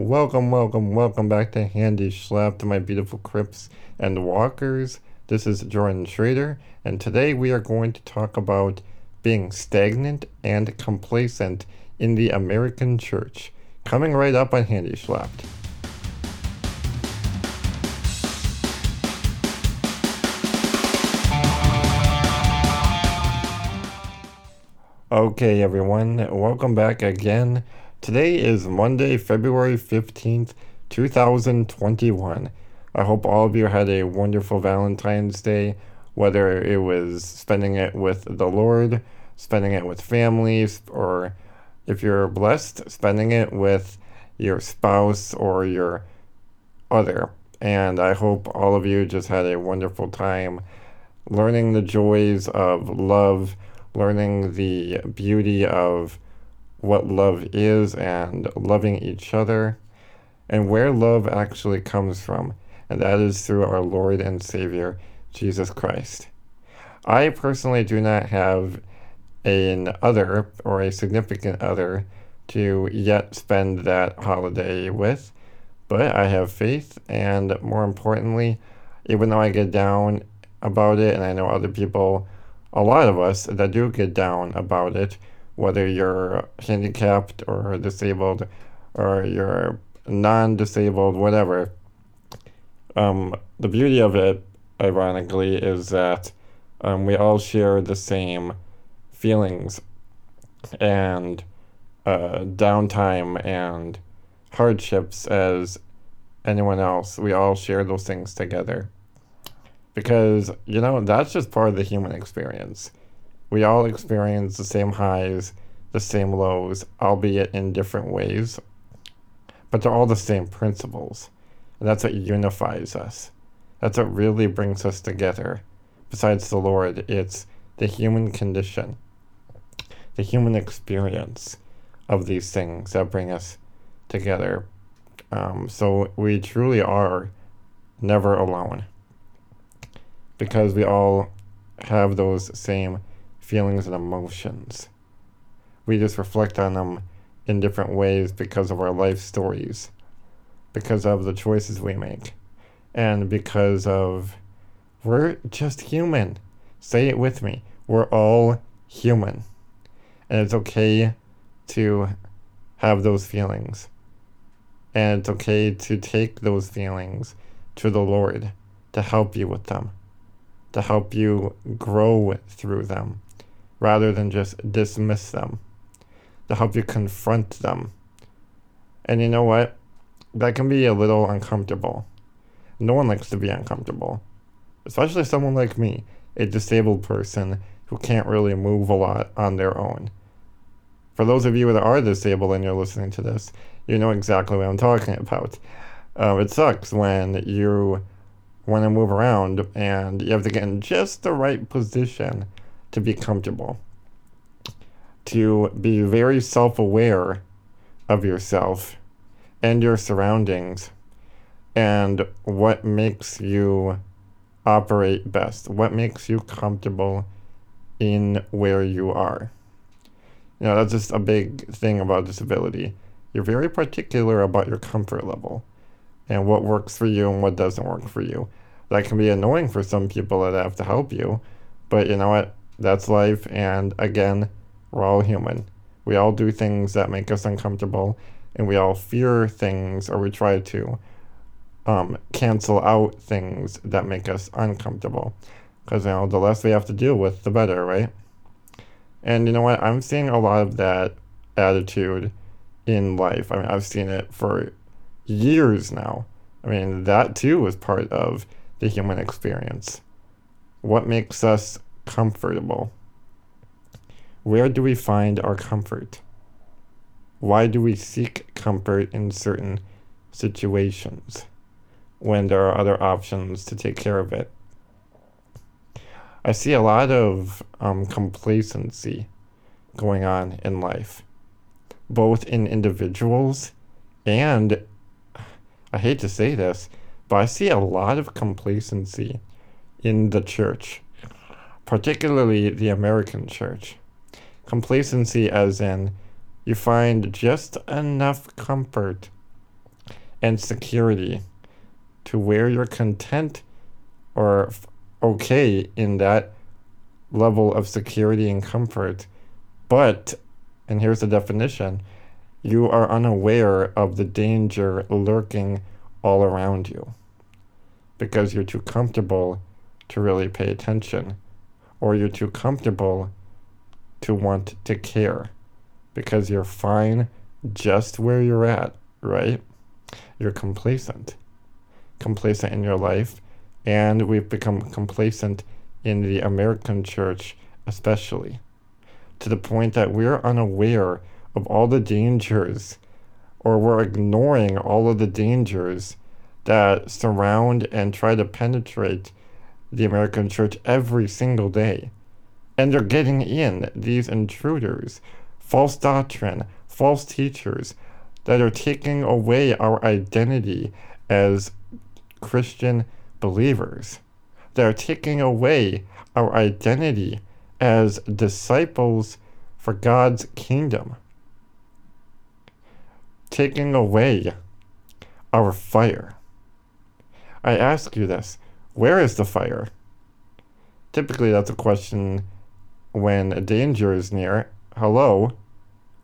Welcome, welcome, welcome back to Handy Schlap to my beautiful Crips and Walkers. This is Jordan Schrader, and today we are going to talk about being stagnant and complacent in the American church. Coming right up on Handy Schlapped. Okay, everyone, welcome back again. Today is Monday, February 15th, 2021. I hope all of you had a wonderful Valentine's Day, whether it was spending it with the Lord, spending it with families, or if you're blessed, spending it with your spouse or your other. And I hope all of you just had a wonderful time learning the joys of love learning the beauty of what love is and loving each other and where love actually comes from, and that is through our Lord and Savior, Jesus Christ. I personally do not have an other or a significant other to yet spend that holiday with, but I have faith, and more importantly, even though I get down about it, and I know other people a lot of us that do get down about it, whether you're handicapped or disabled or you're non disabled, whatever. Um, the beauty of it, ironically, is that um, we all share the same feelings and uh, downtime and hardships as anyone else. We all share those things together because you know that's just part of the human experience. We all experience the same highs, the same lows, albeit in different ways, but they're all the same principles. And that's what unifies us. That's what really brings us together. Besides the Lord, it's the human condition, the human experience of these things that bring us together. Um, so we truly are never alone because we all have those same feelings and emotions. We just reflect on them in different ways because of our life stories, because of the choices we make, and because of we're just human. Say it with me. We're all human. And it's okay to have those feelings. And it's okay to take those feelings to the Lord to help you with them to help you grow through them rather than just dismiss them, to help you confront them. And you know what? That can be a little uncomfortable. No one likes to be uncomfortable, especially someone like me, a disabled person who can't really move a lot on their own. For those of you that are disabled and you're listening to this, you know exactly what I'm talking about. Uh, it sucks when you want to move around and you have to get in just the right position to be comfortable. To be very self aware of yourself and your surroundings and what makes you operate best, what makes you comfortable in where you are. You know, that's just a big thing about disability. You're very particular about your comfort level and what works for you and what doesn't work for you. That can be annoying for some people that have to help you, but you know what? That's life, and again, we're all human. We all do things that make us uncomfortable, and we all fear things, or we try to um, cancel out things that make us uncomfortable. Because you know, the less we have to deal with, the better, right? And you know what? I'm seeing a lot of that attitude in life. I mean, I've seen it for years now. I mean, that too was part of the human experience. What makes us comfortable? Where do we find our comfort? Why do we seek comfort in certain situations when there are other options to take care of it? I see a lot of um, complacency going on in life, both in individuals and, I hate to say this, but I see a lot of complacency in the church, particularly the American church. Complacency, as in, you find just enough comfort and security to where you're content or okay in that level of security and comfort. But, and here's the definition you are unaware of the danger lurking all around you because you're too comfortable to really pay attention, or you're too comfortable to want to care because you're fine just where you're at, right? You're complacent. Complacent in your life, and we've become complacent in the American church, especially, to the point that we're unaware of all the dangers, or we're ignoring all of the dangers that surround and try to penetrate the American church every single day. And they're getting in, these intruders, false doctrine, false teachers that are taking away our identity as Christian believers. They're taking away our identity as disciples for God's kingdom. Taking away our fire. I ask you this where is the fire? Typically, that's a question when a danger is near. Hello,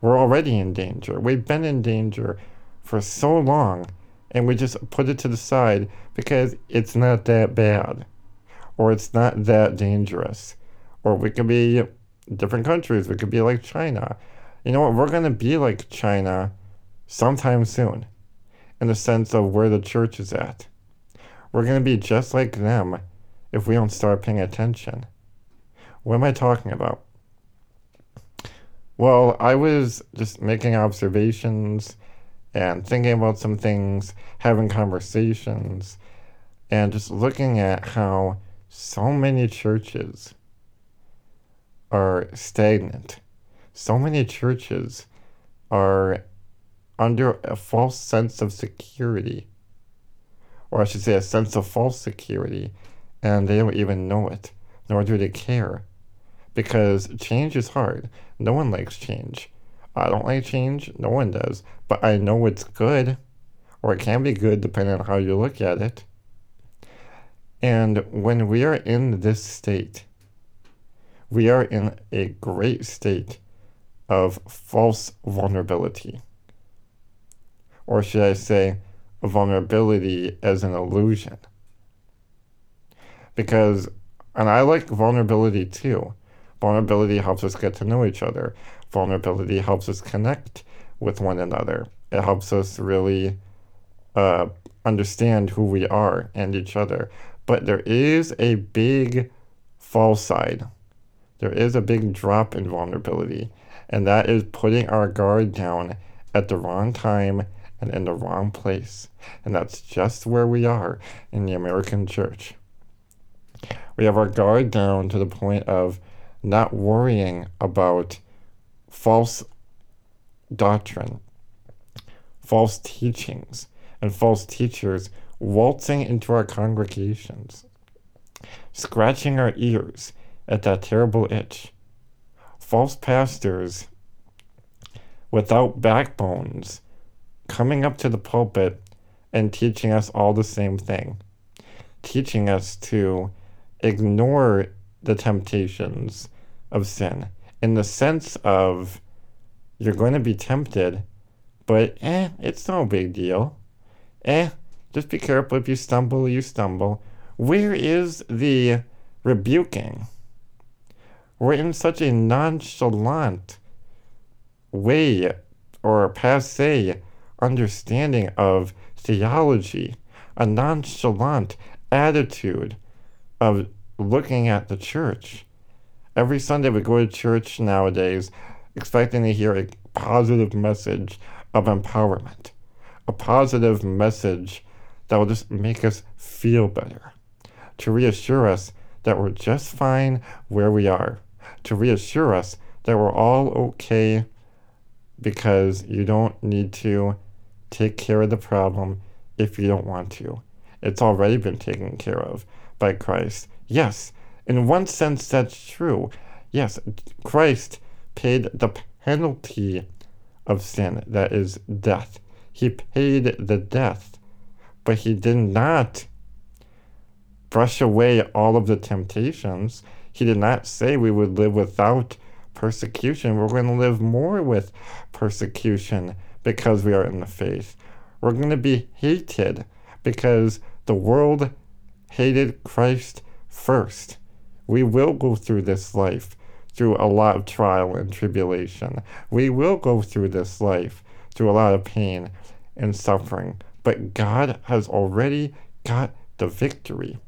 we're already in danger. We've been in danger for so long, and we just put it to the side because it's not that bad, or it's not that dangerous, or we could be different countries. We could be like China. You know what? We're going to be like China sometime soon in the sense of where the church is at. We're going to be just like them if we don't start paying attention. What am I talking about? Well, I was just making observations and thinking about some things, having conversations, and just looking at how so many churches are stagnant. So many churches are under a false sense of security or I should say, a sense of false security, and they don't even know it, nor do they care. Because change is hard. No one likes change. I don't like change, no one does, but I know it's good, or it can be good depending on how you look at it. And when we are in this state, we are in a great state of false vulnerability. Or should I say, vulnerability as an illusion. Because, and I like vulnerability too. Vulnerability helps us get to know each other. Vulnerability helps us connect with one another. It helps us really uh, understand who we are and each other. But there is a big fall side. There is a big drop in vulnerability, and that is putting our guard down at the wrong time and in the wrong place. And that's just where we are in the American church. We have our guard down to the point of not worrying about false doctrine, false teachings, and false teachers waltzing into our congregations, scratching our ears at that terrible itch. False pastors without backbones coming up to the pulpit and teaching us all the same thing, teaching us to ignore the temptations of sin in the sense of you're going to be tempted, but eh, it's no big deal. Eh, just be careful if you stumble, you stumble. Where is the rebuking? We're in such a nonchalant way or passe understanding of theology, a nonchalant attitude of looking at the church. Every Sunday we go to church nowadays expecting to hear a positive message of empowerment, a positive message that will just make us feel better, to reassure us that we're just fine where we are, to reassure us that we're all okay because you don't need to take care of the problem if you don't want to. It's already been taken care of by Christ. Yes, in one sense, that's true. Yes, Christ paid the penalty of sin, that is death. He paid the death, but he did not brush away all of the temptations. He did not say we would live without persecution. We're going to live more with persecution because we are in the faith. We're going to be hated because the world hated Christ first. We will go through this life through a lot of trial and tribulation. We will go through this life through a lot of pain and suffering. But God has already got the victory.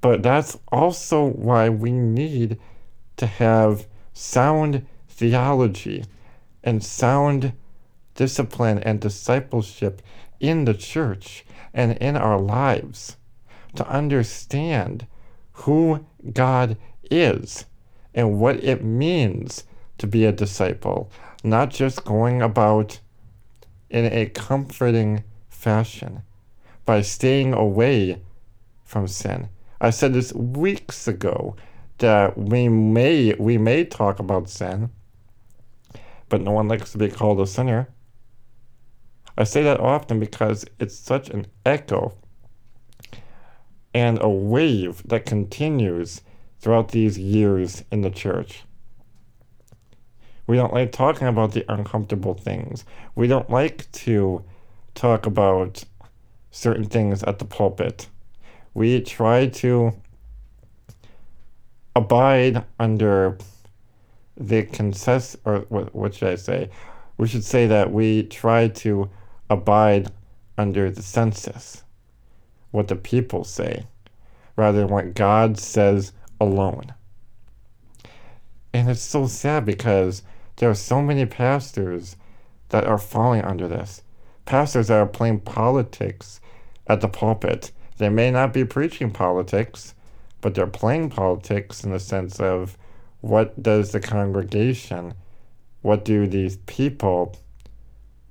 But that's also why we need to have sound theology and sound discipline and discipleship in the church and in our lives to understand who God is and what it means to be a disciple, not just going about in a comforting fashion by staying away from sin. I said this weeks ago that we may we may talk about sin, but no one likes to be called a sinner. I say that often because it's such an echo and a wave that continues throughout these years in the church. We don't like talking about the uncomfortable things. We don't like to talk about certain things at the pulpit. We try to abide under the consensus, or what, what should I say? We should say that we try to abide under the census, what the people say, rather than what God says alone. And it's so sad because there are so many pastors that are falling under this. Pastors that are playing politics at the pulpit. They may not be preaching politics, but they're playing politics in the sense of what does the congregation, what do these people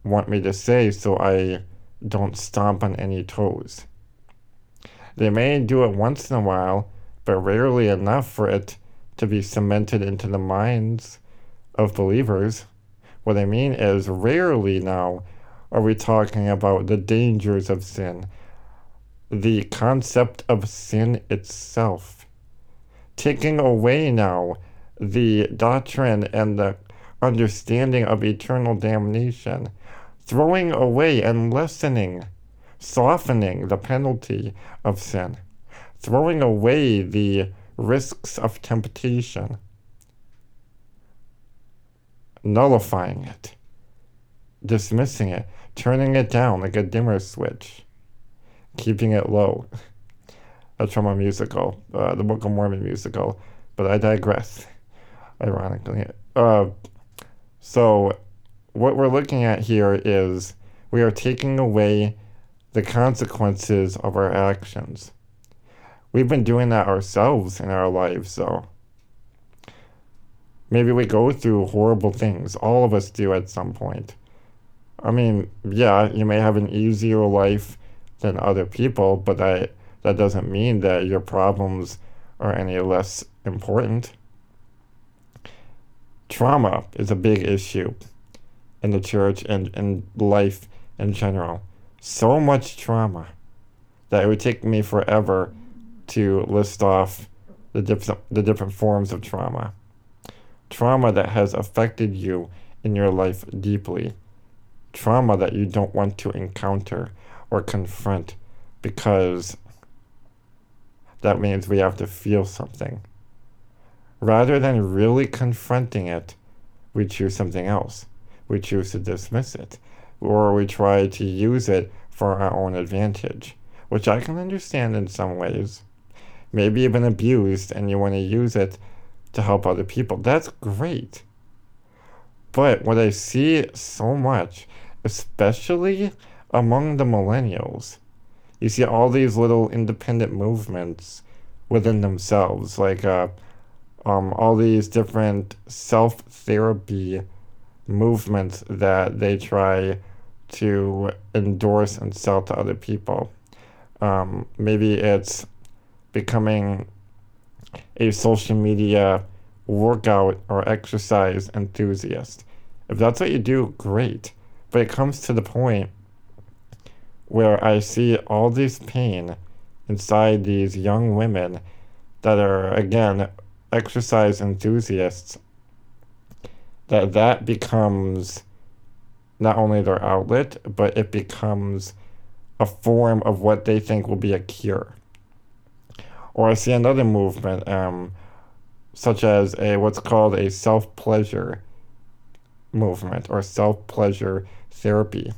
want me to say so I don't stomp on any toes. They may do it once in a while, but rarely enough for it to be cemented into the minds of believers. What I mean is, rarely now are we talking about the dangers of sin, the concept of sin itself. Taking away now the doctrine and the understanding of eternal damnation throwing away and lessening, softening the penalty of sin, throwing away the risks of temptation, nullifying it, dismissing it, turning it down like a dimmer switch, keeping it low. That's from a musical, uh, the Book of Mormon musical, but I digress, ironically. Uh, so, what we're looking at here is we are taking away the consequences of our actions. We've been doing that ourselves in our lives, though. Maybe we go through horrible things. All of us do at some point. I mean, yeah, you may have an easier life than other people, but that, that doesn't mean that your problems are any less important. Trauma is a big issue in the church and in life in general. So much trauma that it would take me forever to list off the different the different forms of trauma. Trauma that has affected you in your life deeply. Trauma that you don't want to encounter or confront because that means we have to feel something. Rather than really confronting it, we choose something else we choose to dismiss it, or we try to use it for our own advantage, which I can understand in some ways. Maybe you've been abused and you want to use it to help other people. That's great. But what I see so much, especially among the millennials, you see all these little independent movements within themselves, like uh, um, all these different self therapy movements that they try to endorse and sell to other people. Um, maybe it's becoming a social media workout or exercise enthusiast. If that's what you do, great. But it comes to the point where I see all this pain inside these young women that are, again, exercise enthusiasts, that that becomes not only their outlet, but it becomes a form of what they think will be a cure. Or I see another movement, um, such as a what's called a self pleasure movement or self pleasure therapy,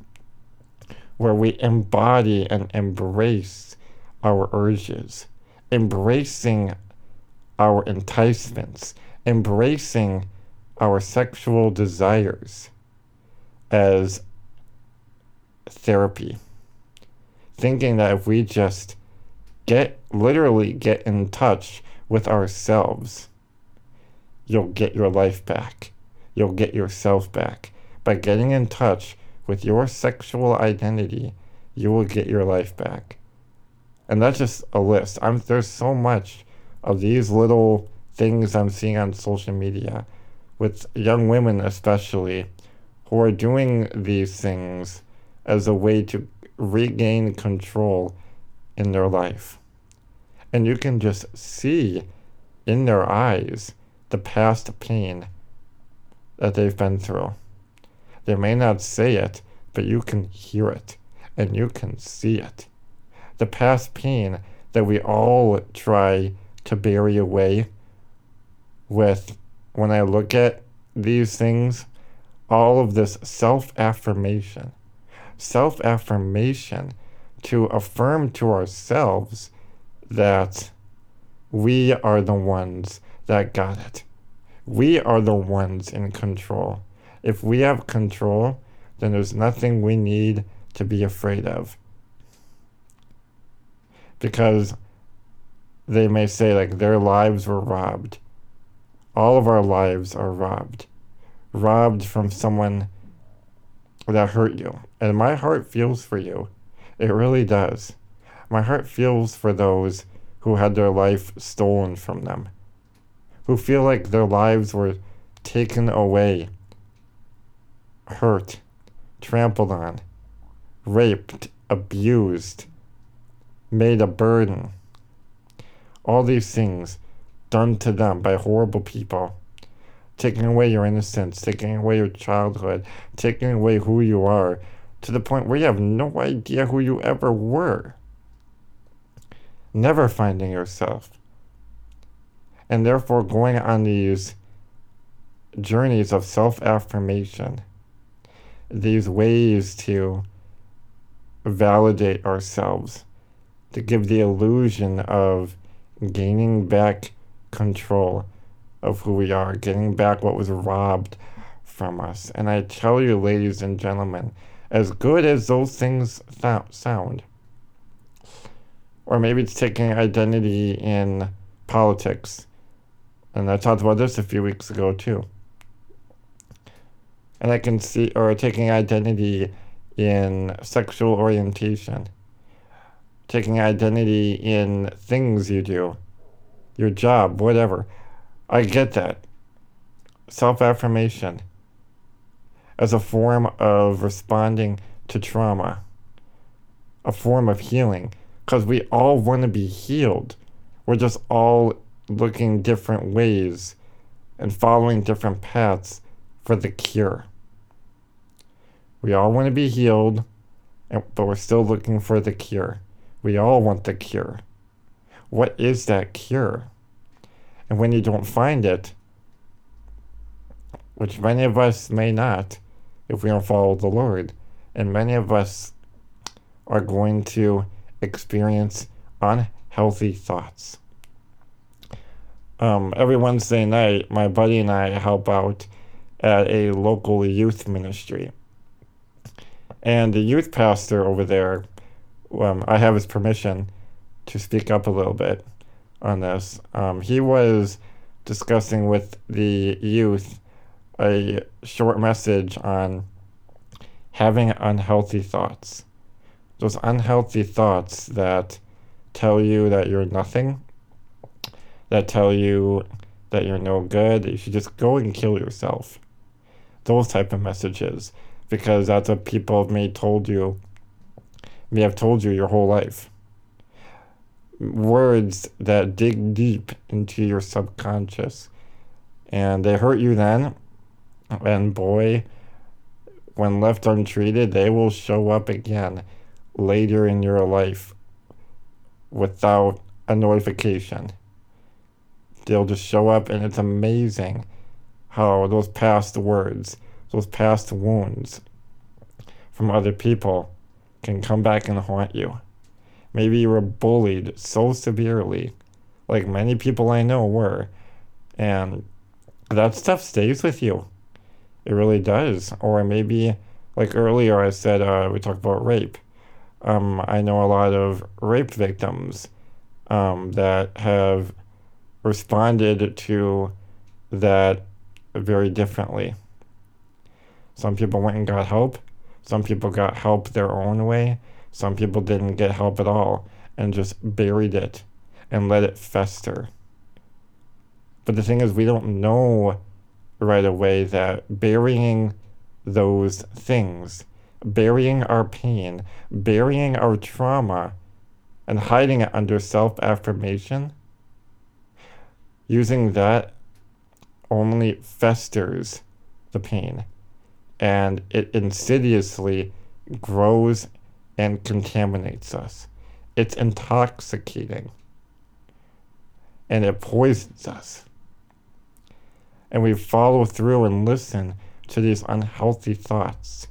where we embody and embrace our urges, embracing our enticements, embracing our sexual desires as therapy. Thinking that if we just get literally get in touch with ourselves, you'll get your life back. You'll get yourself back. By getting in touch with your sexual identity, you will get your life back. And that's just a list. I'm there's so much of these little things I'm seeing on social media with young women especially who are doing these things as a way to regain control in their life. And you can just see in their eyes the past pain that they've been through. They may not say it, but you can hear it and you can see it. The past pain that we all try to bury away with when I look at these things all of this self affirmation. Self affirmation to affirm to ourselves that we are the ones that got it. We are the ones in control. If we have control, then there's nothing we need to be afraid of. Because they may say, like, their lives were robbed. All of our lives are robbed robbed from someone that hurt you. And my heart feels for you. It really does. My heart feels for those who had their life stolen from them, who feel like their lives were taken away, hurt, trampled on, raped, abused, made a burden. All these things done to them by horrible people taking away your innocence, taking away your childhood, taking away who you are, to the point where you have no idea who you ever were. Never finding yourself. And therefore going on these journeys of self affirmation, these ways to validate ourselves, to give the illusion of gaining back control of who we are, getting back what was robbed from us. And I tell you, ladies and gentlemen, as good as those things th- sound, or maybe it's taking identity in politics. And I talked about this a few weeks ago too. And I can see, or taking identity in sexual orientation, taking identity in things you do, your job, whatever. I get that. Self affirmation as a form of responding to trauma, a form of healing, because we all want to be healed. We're just all looking different ways and following different paths for the cure. We all want to be healed, but we're still looking for the cure. We all want the cure. What is that cure? And when you don't find it, which many of us may not if we don't follow the Lord, and many of us are going to experience unhealthy thoughts. Um, every Wednesday night, my buddy and I help out at a local youth ministry. And the youth pastor over there, um, I have his permission to speak up a little bit on this. Um, he was discussing with the youth a short message on having unhealthy thoughts. Those unhealthy thoughts that tell you that you're nothing, that tell you that you're no good, that you should just go and kill yourself. Those type of messages. because that's what people may told you may have told you your whole life. Words that dig deep into your subconscious. And they hurt you then. And boy, when left untreated, they will show up again later in your life without a notification. They'll just show up, and it's amazing how those past words, those past wounds from other people can come back and haunt you. Maybe you were bullied so severely, like many people I know were, and that stuff stays with you. It really does. Or maybe, like earlier, I said uh, we talked about rape. Um, I know a lot of rape victims um, that have responded to that very differently. Some people went and got help. Some people got help their own way. Some people didn't get help at all and just buried it and let it fester. But the thing is, we don't know right away that burying those things, burying our pain, burying our trauma, and hiding it under self affirmation, using that only festers the pain and it insidiously grows and contaminates us. It's intoxicating and it poisons us. And we follow through and listen to these unhealthy thoughts.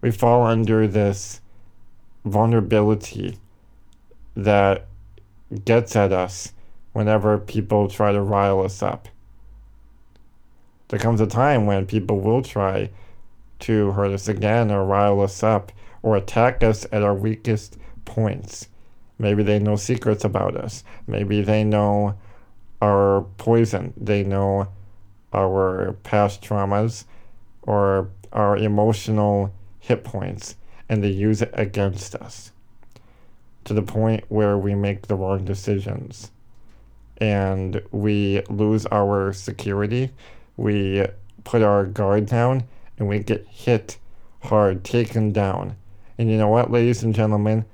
We fall under this vulnerability that gets at us whenever people try to rile us up. There comes a time when people will try to hurt us again or rile us up or attack us at our weakest points. Maybe they know secrets about us. Maybe they know our poison. They know our past traumas or our emotional hit points and they use it against us to the point where we make the wrong decisions and we lose our security. We put our guard down and we get hit hard, taken down. And you know what, ladies and gentlemen,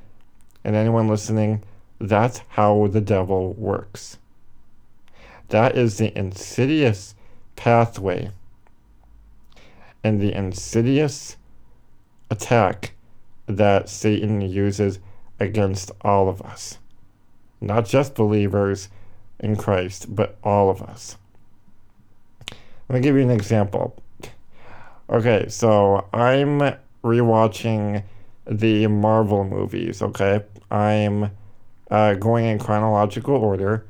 and anyone listening, that's how the devil works. That is the insidious pathway and the insidious attack that Satan uses against all of us. Not just believers in Christ, but all of us. Let me give you an example. Okay, so I'm rewatching the Marvel movies, okay? I'm uh, going in chronological order,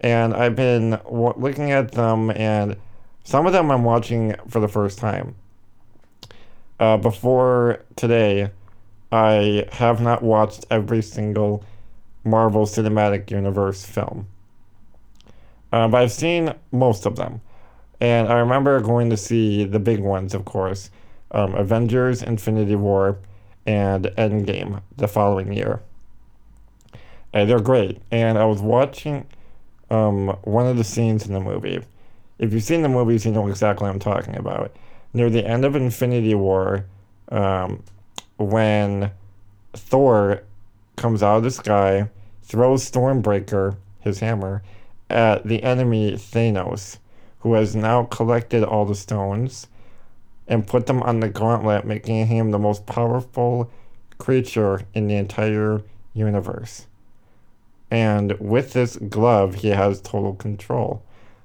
and I've been w- looking at them, and some of them I'm watching for the first time. Uh, before today, I have not watched every single Marvel Cinematic Universe film. Uh, but I've seen most of them. And I remember going to see the big ones, of course um, Avengers, Infinity War, and Endgame the following year. And they're great. And I was watching um, one of the scenes in the movie. If you've seen the movies, you know exactly what I'm talking about. Near the end of Infinity War, um, when Thor comes out of the sky, throws Stormbreaker, his hammer, at the enemy Thanos, who has now collected all the stones and put them on the gauntlet, making him the most powerful creature in the entire universe. And with this glove, he has total control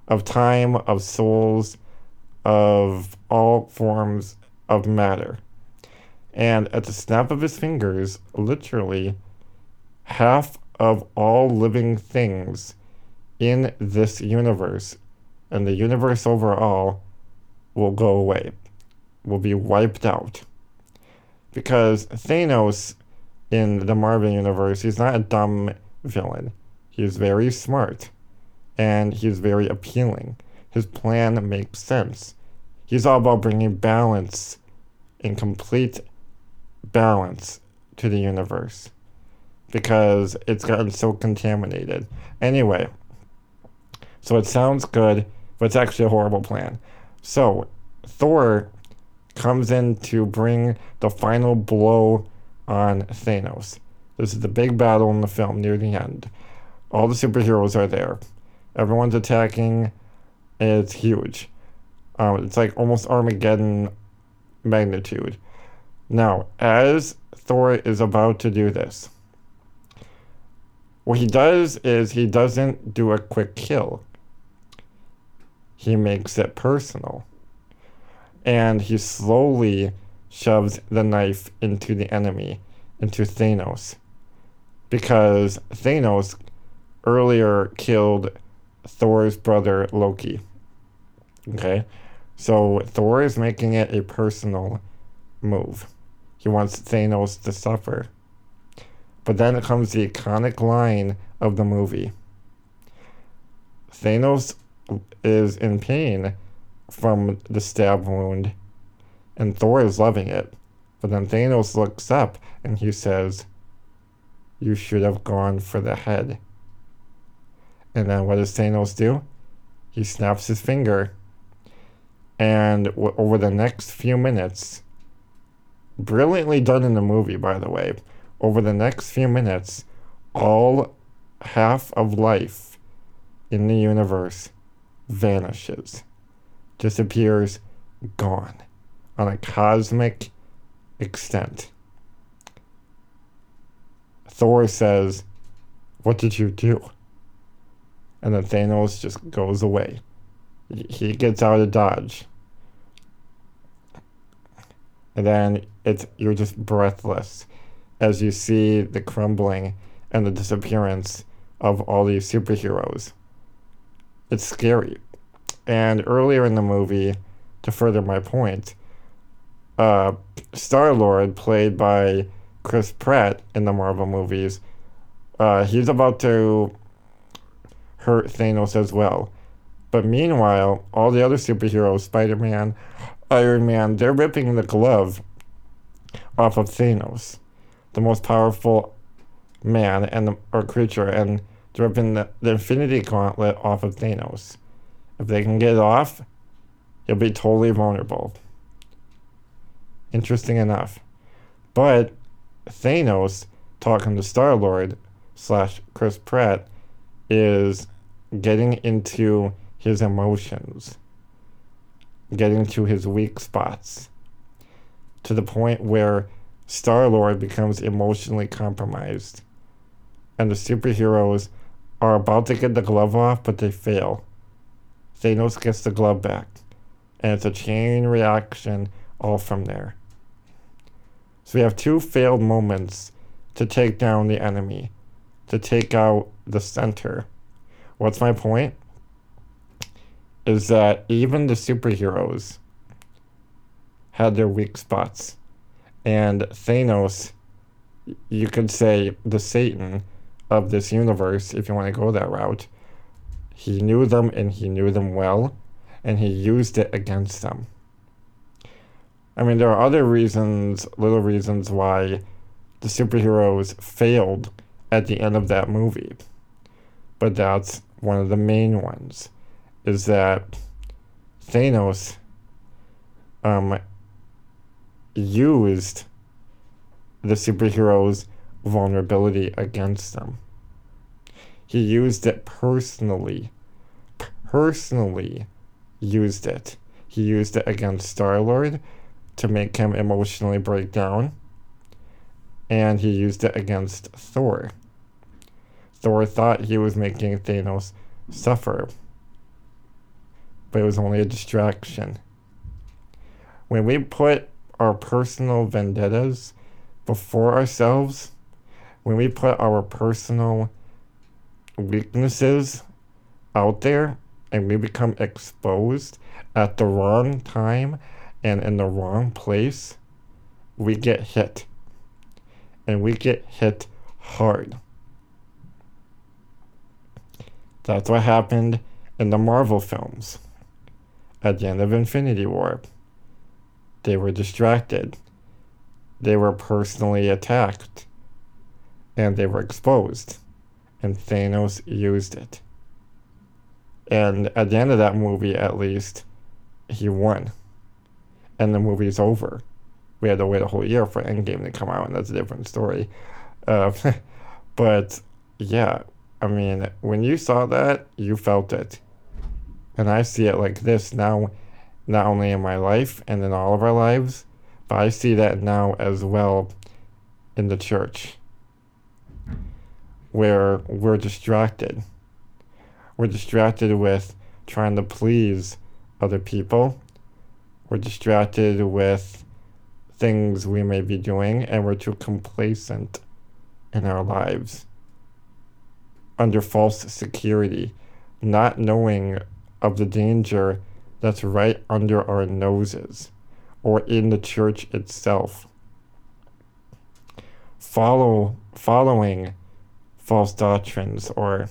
of time, of souls, of all forms of matter. And at the snap of his fingers, literally, half of all living things in this universe and the universe overall will go away, will be wiped out. Because Thanos in the Marvel universe, he's not a dumb villain. He's very smart and he's very appealing. His plan makes sense. He's all about bringing balance and complete balance to the universe because it's gotten so contaminated. Anyway, so it sounds good, but it's actually a horrible plan. So Thor comes in to bring the final blow on Thanos. This is the big battle in the film near the end. All the superheroes are there. Everyone's attacking. It's huge. Um, it's like almost Armageddon magnitude. Now, as Thor is about to do this, what he does is he doesn't do a quick kill. He makes it personal. And he slowly shoves the knife into the enemy, into Thanos. Because Thanos earlier killed Thor's brother Loki. Okay? So Thor is making it a personal move. He wants Thanos to suffer. But then comes the iconic line of the movie Thanos is in pain from the stab wound, and Thor is loving it. But then Thanos looks up and he says, You should have gone for the head. And then what does Thanos do? He snaps his finger. And w- over the next few minutes, brilliantly done in the movie, by the way, over the next few minutes, all half of life in the universe vanishes, disappears, gone on a cosmic extent. Thor says, What did you do? And then Thanos just goes away. He gets out of Dodge. And then it's you're just breathless as you see the crumbling and the disappearance of all these superheroes. It's scary. And earlier in the movie, to further my point, uh, Star Lord, played by Chris Pratt in the Marvel movies, uh, he's about to hurt Thanos as well. But meanwhile, all the other superheroes, Spider Man, Iron Man, they're ripping the glove off of Thanos, the most powerful man and or creature, and ripping the, the Infinity Gauntlet off of Thanos. If they can get it off, he'll be totally vulnerable. Interesting enough. But Thanos, talking to Star Lord slash Chris Pratt, is getting into his emotions, getting to his weak spots, to the point where Star Lord becomes emotionally compromised. And the superheroes are about to get the glove off, but they fail. Thanos gets the glove back. And it's a chain reaction all from there. So we have two failed moments to take down the enemy, to take out the center. What's my point? Is that even the superheroes had their weak spots. And Thanos, you could say the Satan of this universe, if you want to go that route, he knew them and he knew them well, and he used it against them. I mean, there are other reasons, little reasons why the superheroes failed at the end of that movie. But that's one of the main ones is that Thanos um, used the superhero's vulnerability against them. He used it personally. Personally used it. He used it against Star Lord to make him emotionally break down. And he used it against Thor. Thor thought he was making Thanos suffer, but it was only a distraction. When we put our personal vendettas before ourselves, when we put our personal weaknesses out there and we become exposed at the wrong time and in the wrong place, we get hit. And we get hit hard. That's what happened in the Marvel films at the end of Infinity War. They were distracted. They were personally attacked. And they were exposed. And Thanos used it. And at the end of that movie, at least, he won. and the movie's over. We had to wait a whole year for Endgame to come out, and that's a different story. Uh, but yeah, I mean, when you saw that, you felt it. And I see it like this now, not only in my life and in all of our lives, but I see that now as well in the church, where we're distracted. We're distracted with trying to please other people. We're distracted with things we may be doing, and we're too complacent in our lives under false security, not knowing of the danger that's right under our noses or in the church itself. Follow following false doctrines or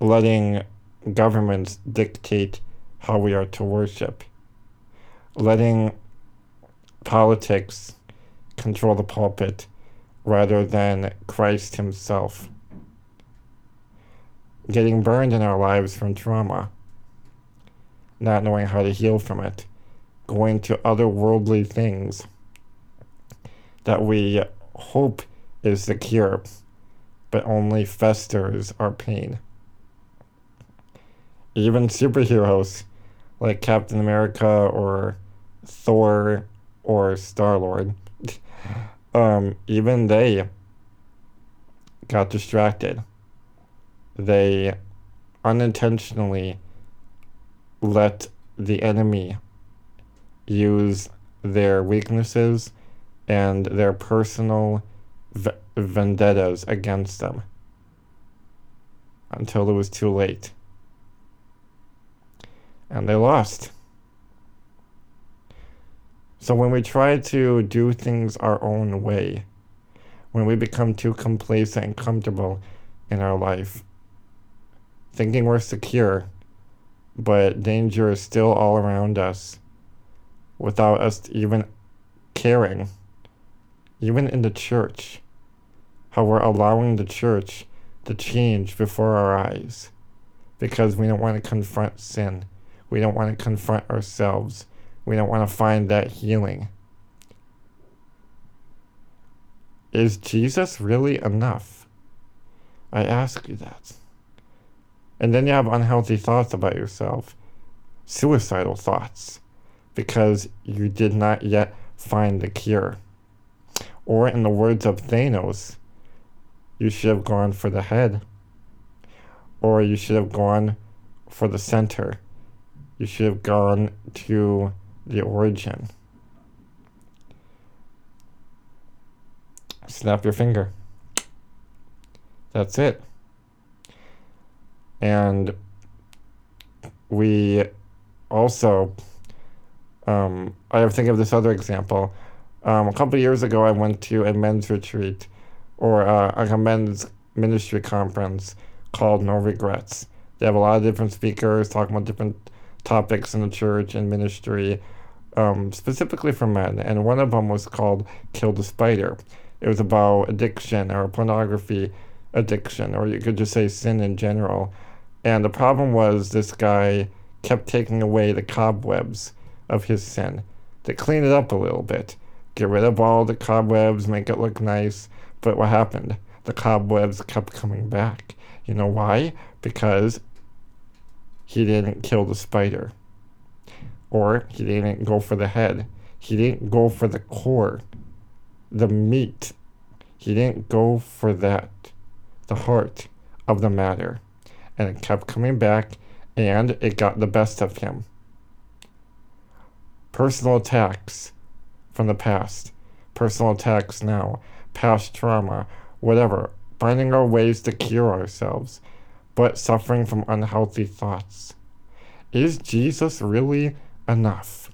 letting governments dictate how we are to worship. Letting politics control the pulpit rather than Christ himself. Getting burned in our lives from trauma, not knowing how to heal from it, going to other worldly things that we hope is the cure, but only festers our pain. Even superheroes like Captain America or Thor or Star Lord, um, even they got distracted they unintentionally let the enemy use their weaknesses and their personal vendettas against them until it was too late. And they lost. So when we try to do things our own way, when we become too complacent and comfortable in our life, thinking we're secure, but danger is still all around us without us even caring. Even in the church, how we're allowing the church to change before our eyes because we don't want to confront sin. We don't want to confront ourselves. We don't want to find that healing. Is Jesus really enough? I ask you that. And then you have unhealthy thoughts about yourself, suicidal thoughts, because you did not yet find the cure. Or, in the words of Thanos, you should have gone for the head. Or you should have gone for the center. You should have gone to the origin. Snap your finger. That's it. And we also, um, I think of this other example. Um, a couple years ago, I went to a men's retreat or uh, a men's ministry conference called No Regrets. They have a lot of different speakers talking about different topics in the church and ministry, um, specifically for men. And one of them was called Kill the Spider. It was about addiction or pornography addiction, or you could just say sin in general. And the problem was this guy kept taking away the cobwebs of his sin to clean it up a little bit, get rid of all the cobwebs, make it look nice. But what happened? The cobwebs kept coming back. You know why? Because he didn't kill the spider. Or he didn't go for the head. He didn't go for the core, the meat. He didn't go for that the heart of the matter, and it kept coming back, and it got the best of him. Personal attacks from the past, personal attacks now, past trauma, whatever, finding our ways to cure ourselves, but suffering from unhealthy thoughts. Is Jesus really enough?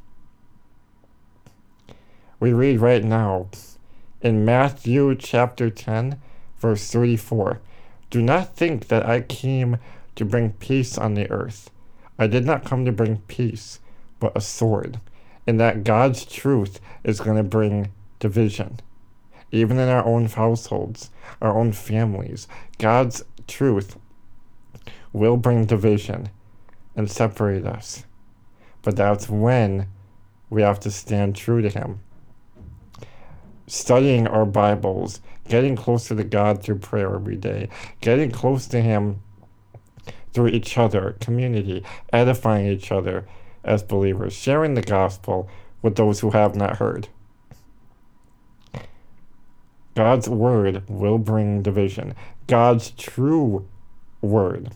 We read right now in Matthew chapter 10, Verse 34 Do not think that I came to bring peace on the earth. I did not come to bring peace, but a sword. And that God's truth is going to bring division. Even in our own households, our own families, God's truth will bring division and separate us. But that's when we have to stand true to Him. Studying our Bibles, getting closer to God through prayer every day, getting close to Him through each other, community, edifying each other as believers, sharing the gospel with those who have not heard. God's word will bring division. God's true word.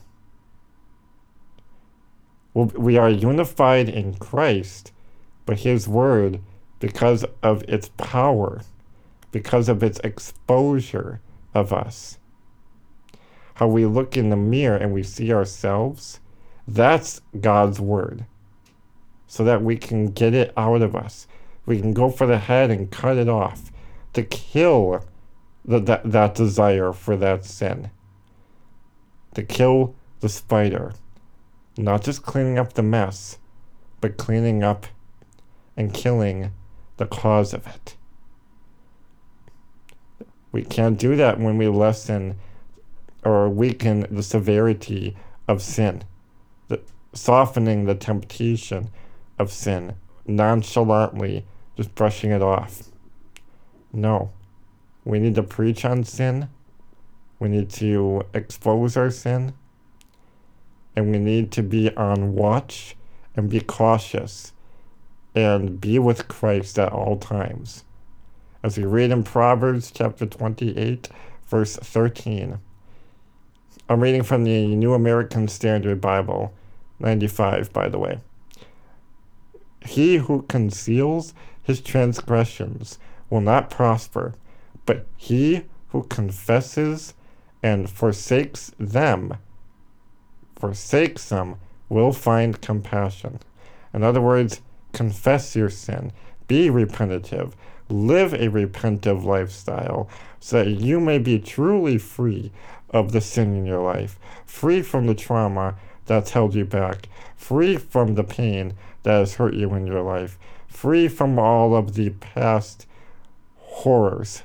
We are unified in Christ, but His word, because of its power, because of its exposure of us, how we look in the mirror and we see ourselves, that's God's word. So that we can get it out of us. We can go for the head and cut it off to kill the, that, that desire for that sin. To kill the spider. Not just cleaning up the mess, but cleaning up and killing the cause of it. We can't do that when we lessen or weaken the severity of sin, the, softening the temptation of sin, nonchalantly just brushing it off. No. We need to preach on sin. We need to expose our sin. And we need to be on watch and be cautious and be with Christ at all times. As we read in Proverbs chapter 28, verse 13. I'm reading from the New American Standard Bible, 95, by the way. He who conceals his transgressions will not prosper, but he who confesses and forsakes them, forsakes them, will find compassion. In other words, confess your sin, be repentative, live a repentive lifestyle, so that you may be truly free of the sin in your life, free from the trauma that's held you back, free from the pain that has hurt you in your life, free from all of the past horrors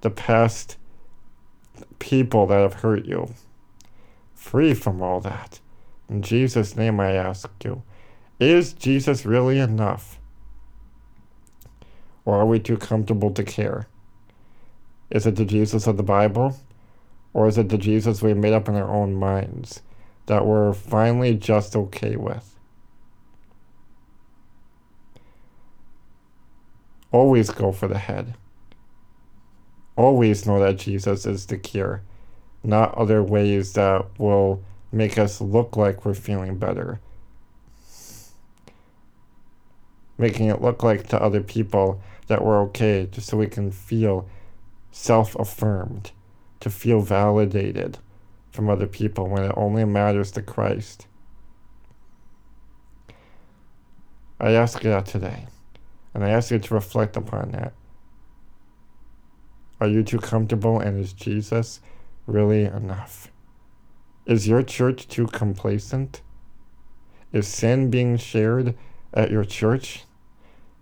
the past people that have hurt you. Free from all that. In Jesus' name, I ask you is Jesus really enough? Or are we too comfortable to care? Is it the Jesus of the Bible? Or is it the Jesus we made up in our own minds that we're finally just okay with? Always go for the head always know that Jesus is the cure, not other ways that will make us look like we're feeling better. Making it look like to other people that we're okay, just so we can feel self affirmed, to feel validated from other people when it only matters to Christ. I ask you that today, and I ask you to reflect upon that. Are you too comfortable and is Jesus really enough? Is your church too complacent? Is sin being shared at your church?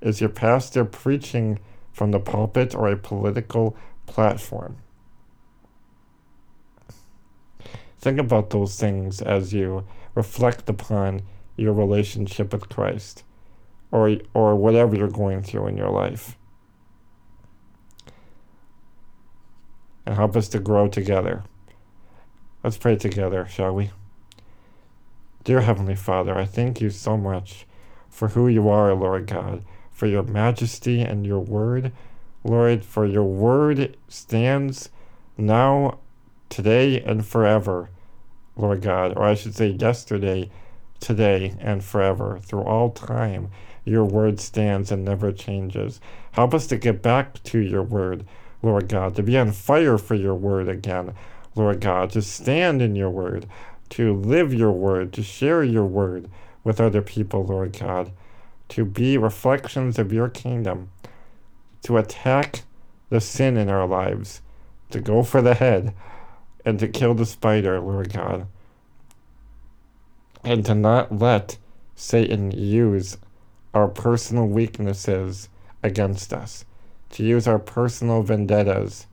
Is your pastor preaching from the pulpit or a political platform? Think about those things as you reflect upon your relationship with Christ or, or whatever you're going through in your life. And help us to grow together. Let's pray together, shall we? Dear Heavenly Father, I thank you so much for who you are, Lord God, for your majesty and your word. Lord, for your word stands now, today, and forever, Lord God, or I should say yesterday, today, and forever, through all time. Your word stands and never changes. Help us to get back to your word. Lord God, to be on fire for your word again, Lord God, to stand in your word, to live your word, to share your word with other people, Lord God, to be reflections of your kingdom, to attack the sin in our lives, to go for the head, and to kill the spider, Lord God, and to not let Satan use our personal weaknesses against us to use our personal vendettas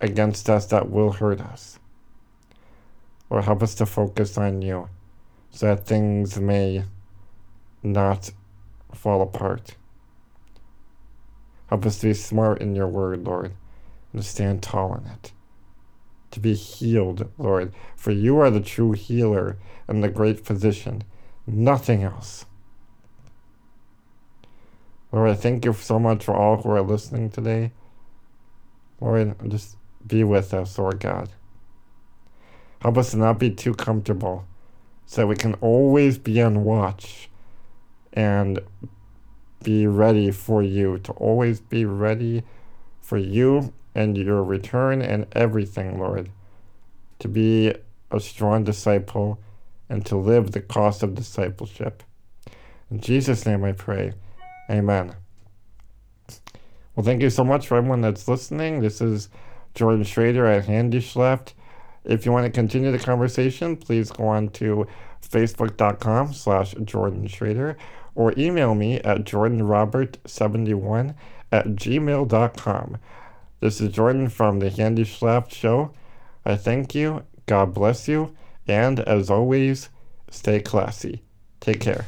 against us that will hurt us. Or help us to focus on you so that things may not fall apart. Help us to be smart in your word, Lord, and to stand tall in it. To be healed, Lord, for you are the true healer and the great physician, nothing else. Lord, I thank you so much for all who are listening today. Lord, just be with us, Lord God. Help us to not be too comfortable so that we can always be on watch and be ready for you, to always be ready for you and your return and everything, Lord, to be a strong disciple and to live the cost of discipleship. In Jesus' name I pray. Amen. Well, thank you so much for everyone that's listening. This is Jordan Schrader at Handyschleft. If you want to continue the conversation, please go on to facebook.com slash Jordan Schrader or email me at jordanrobert71 at gmail.com. This is Jordan from the Handyschleft Show. I thank you, God bless you, and as always, stay classy. Take care.